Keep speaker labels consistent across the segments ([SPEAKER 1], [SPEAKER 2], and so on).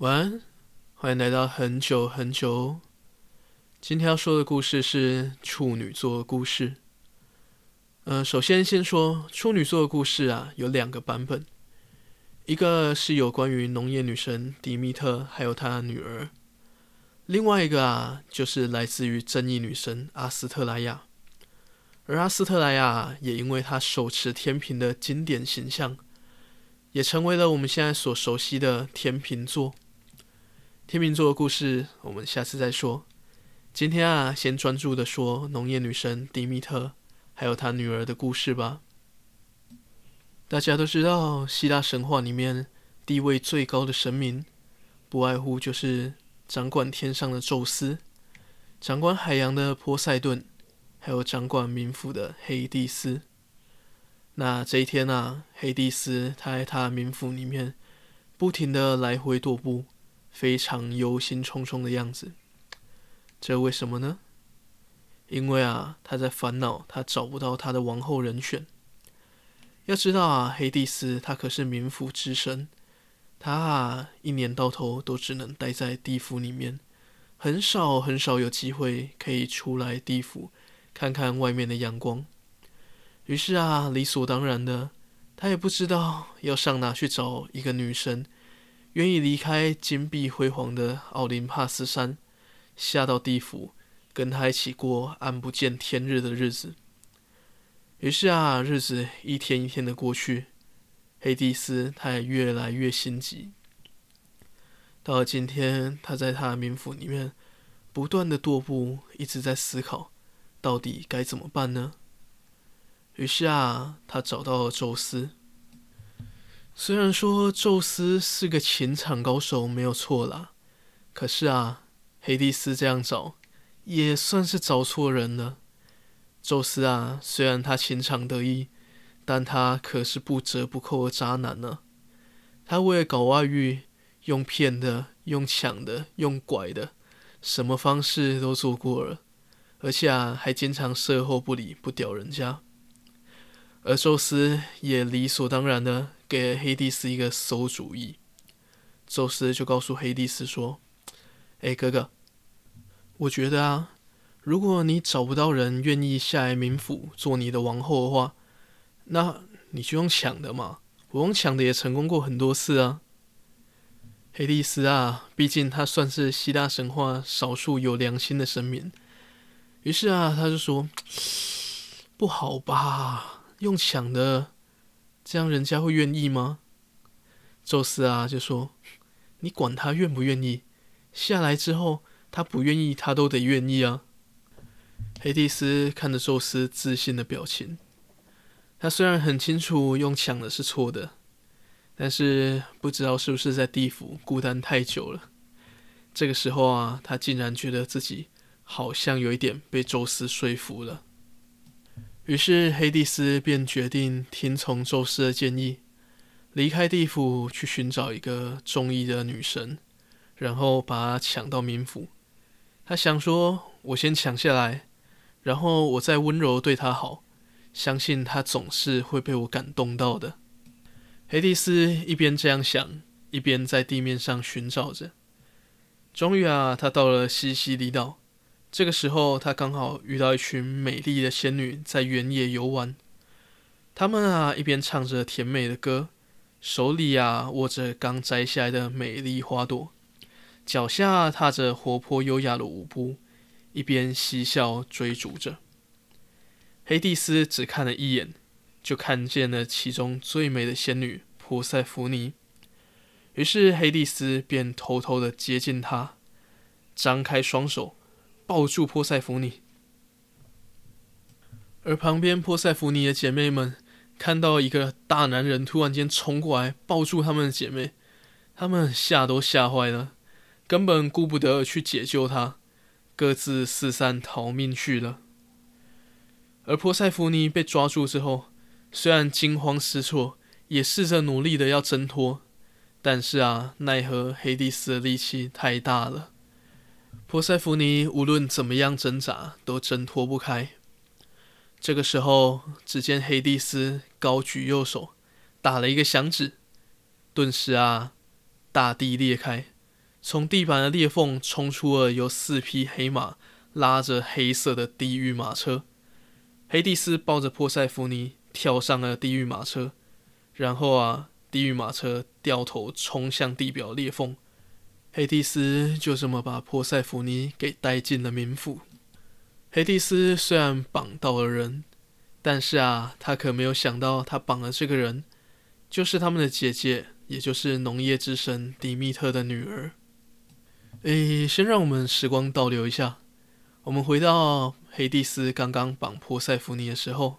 [SPEAKER 1] 晚安，欢迎来到很久很久。今天要说的故事是处女座的故事。呃，首先先说处女座的故事啊，有两个版本，一个是有关于农业女神迪米特还有她的女儿，另外一个啊，就是来自于正义女神阿斯特莱亚。而阿斯特莱亚也因为她手持天平的经典形象，也成为了我们现在所熟悉的天秤座。天秤座的故事，我们下次再说。今天啊，先专注的说农业女神迪米特，还有她女儿的故事吧。大家都知道，希腊神话里面地位最高的神明，不外乎就是掌管天上的宙斯，掌管海洋的波塞顿，还有掌管冥府的黑帝斯。那这一天啊，黑帝斯他在他的冥府里面，不停的来回踱步。非常忧心忡忡的样子，这为什么呢？因为啊，他在烦恼，他找不到他的王后人选。要知道啊，黑帝斯他可是冥府之神，他啊一年到头都只能待在地府里面，很少很少有机会可以出来地府看看外面的阳光。于是啊，理所当然的，他也不知道要上哪去找一个女神。愿意离开金碧辉煌的奥林帕斯山，下到地府，跟他一起过暗不见天日的日子。于是啊，日子一天一天的过去，黑帝斯他也越来越心急。到了今天，他在他的冥府里面不断的踱步，一直在思考，到底该怎么办呢？于是啊，他找到了宙斯。虽然说宙斯是个情场高手，没有错啦，可是啊，黑帝斯这样找也算是找错人了。宙斯啊，虽然他情场得意，但他可是不折不扣的渣男呢。他为了搞外遇，用骗的、用抢的、用拐的，什么方式都做过了，而且啊，还经常射后不理，不屌人家。而宙斯也理所当然的给了黑帝斯一个馊主意，宙斯就告诉黑帝斯说：“哎，哥哥，我觉得啊，如果你找不到人愿意下来冥府做你的王后的话，那你就用抢的嘛，我用抢的也成功过很多次啊。”黑帝斯啊，毕竟他算是希腊神话少数有良心的神明，于是啊，他就说：“不好吧。”用抢的，这样人家会愿意吗？宙斯啊，就说：“你管他愿不愿意，下来之后他不愿意，他都得愿意啊。”黑帝斯看着宙斯自信的表情，他虽然很清楚用抢的是错的，但是不知道是不是在地府孤单太久了，这个时候啊，他竟然觉得自己好像有一点被宙斯说服了。于是黑帝斯便决定听从宙斯的建议，离开地府去寻找一个中意的女神，然后把她抢到冥府。他想说：“我先抢下来，然后我再温柔对她好，相信她总是会被我感动到的。”黑帝斯一边这样想，一边在地面上寻找着。终于啊，他到了西西里岛。这个时候，他刚好遇到一群美丽的仙女在原野游玩。她们啊，一边唱着甜美的歌，手里啊握着刚摘下来的美丽花朵，脚下踏着活泼优雅的舞步，一边嬉笑追逐着。黑蒂斯只看了一眼，就看见了其中最美的仙女普塞芙妮。于是，黑蒂斯便偷偷的接近她，张开双手。抱住波塞芙妮，而旁边波塞芙妮的姐妹们看到一个大男人突然间冲过来抱住她们的姐妹，她们吓都吓坏了，根本顾不得去解救她，各自四散逃命去了。而波塞芙妮被抓住之后，虽然惊慌失措，也试着努力的要挣脱，但是啊，奈何黑帝斯的力气太大了。波塞芙妮无论怎么样挣扎，都挣脱不开。这个时候，只见黑帝斯高举右手，打了一个响指，顿时啊，大地裂开，从地板的裂缝冲出了有四匹黑马拉着黑色的地狱马车。黑帝斯抱着波塞福尼跳上了地狱马车，然后啊，地狱马车掉头冲向地表裂缝。黑帝斯就这么把波塞福尼给带进了冥府。黑帝斯虽然绑到了人，但是啊，他可没有想到，他绑的这个人就是他们的姐姐，也就是农业之神迪密特的女儿。诶，先让我们时光倒流一下，我们回到黑帝斯刚刚绑波塞福尼的时候。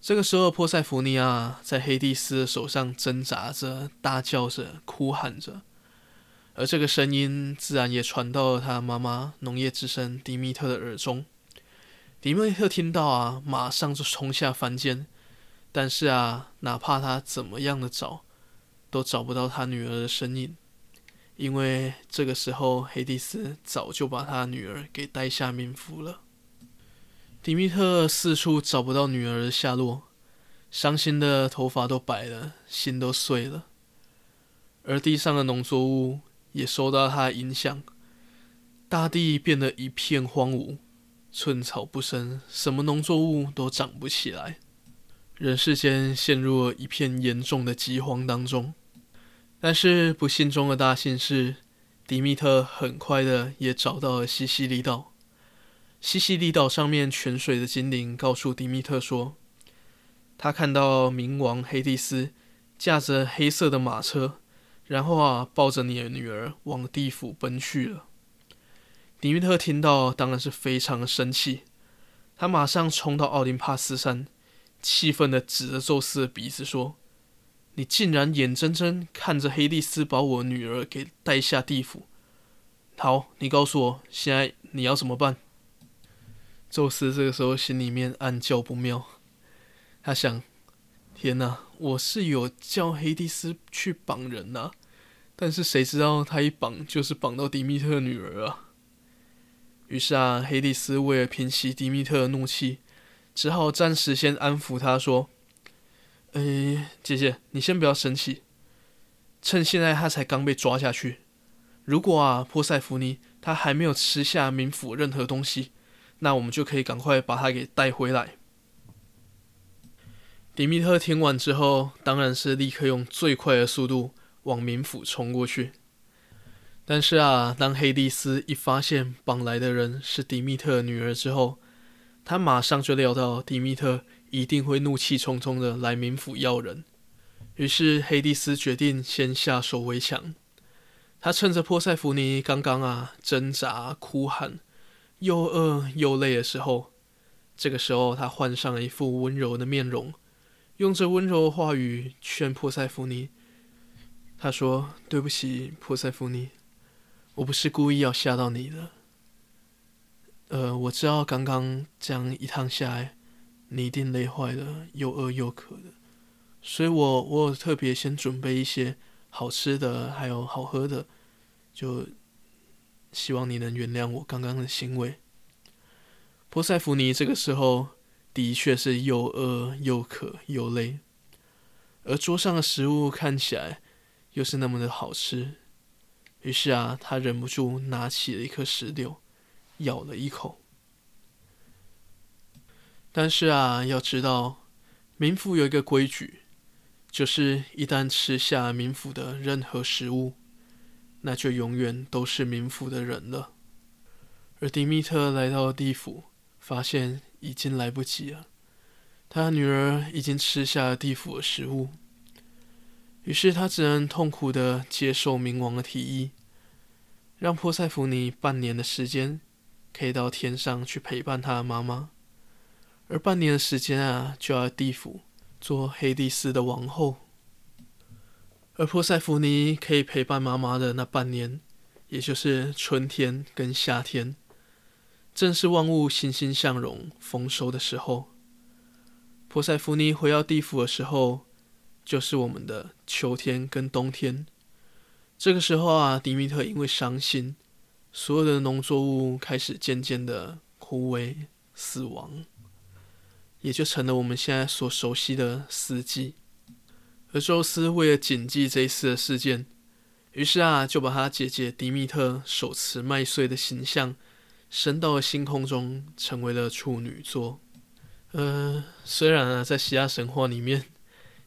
[SPEAKER 1] 这个时候，波塞福尼啊，在黑帝斯的手上挣扎着，大叫着，哭喊着。而这个声音自然也传到了他妈妈农业之神迪密特的耳中。迪密特听到啊，马上就冲下凡间。但是啊，哪怕他怎么样的找，都找不到他女儿的身影，因为这个时候黑帝斯早就把他女儿给带下冥府了。迪密特四处找不到女儿的下落，伤心的头发都白了，心都碎了。而地上的农作物。也受到他的影响，大地变得一片荒芜，寸草不生，什么农作物都长不起来。人世间陷入了一片严重的饥荒当中。但是不幸中的大幸是，迪密特很快的也找到了西西里岛。西西里岛上面泉水的精灵告诉迪密特说，他看到冥王黑帝斯驾着黑色的马车。然后啊，抱着你的女儿往地府奔去了。迪密特听到，当然是非常的生气。他马上冲到奥林帕斯山，气愤的指着宙斯的鼻子说：“你竟然眼睁睁看着黑帝斯把我女儿给带下地府！好，你告诉我，现在你要怎么办？”宙斯这个时候心里面暗叫不妙，他想。天呐，我是有叫黑蒂斯去绑人呐，但是谁知道他一绑就是绑到迪密特的女儿啊。于是啊，黑蒂斯为了平息迪密特的怒气，只好暂时先安抚他说：“哎，姐姐，你先不要生气，趁现在他才刚被抓下去，如果啊，波塞福尼他还没有吃下冥府任何东西，那我们就可以赶快把他给带回来。”迪密特听完之后，当然是立刻用最快的速度往冥府冲过去。但是啊，当黑帝斯一发现绑来的人是迪密特的女儿之后，他马上就料到迪密特一定会怒气冲冲的来冥府要人。于是黑帝斯决定先下手为强。他趁着波塞福尼刚刚啊挣扎、哭喊、又饿又累的时候，这个时候他换上了一副温柔的面容。用着温柔的话语劝波塞福尼，他说：“对不起，珀塞福尼，我不是故意要吓到你的。呃，我知道刚刚这样一趟下来，你一定累坏了，又饿又渴的，所以我我有特别先准备一些好吃的，还有好喝的，就希望你能原谅我刚刚的行为。”波塞福尼这个时候。的确是又饿又渴又累，而桌上的食物看起来又是那么的好吃，于是啊，他忍不住拿起了一颗石榴，咬了一口。但是啊，要知道，冥府有一个规矩，就是一旦吃下冥府的任何食物，那就永远都是冥府的人了。而迪密特来到了地府，发现。已经来不及了，他女儿已经吃下了地府的食物，于是他只能痛苦的接受冥王的提议，让波塞福尼半年的时间可以到天上去陪伴他的妈妈，而半年的时间啊，就要地府做黑帝斯的王后，而波塞福尼可以陪伴妈妈的那半年，也就是春天跟夏天。正是万物欣欣向荣、丰收的时候。波塞福尼回到地府的时候，就是我们的秋天跟冬天。这个时候啊，迪密特因为伤心，所有的农作物开始渐渐的枯萎、死亡，也就成了我们现在所熟悉的四季。而宙斯为了谨记这一次的事件，于是啊，就把他姐姐迪密特手持麦穗的形象升到了星空中，成为了处女座。呃，虽然啊，在希腊神话里面，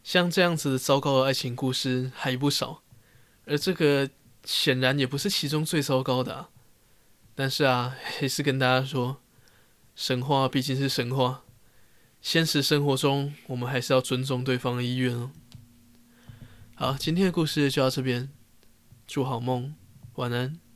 [SPEAKER 1] 像这样子糟糕的爱情故事还不少，而这个显然也不是其中最糟糕的啊。但是啊，还是跟大家说，神话毕竟是神话，现实生活中我们还是要尊重对方的意愿哦。好，今天的故事就到这边。祝好梦，晚安。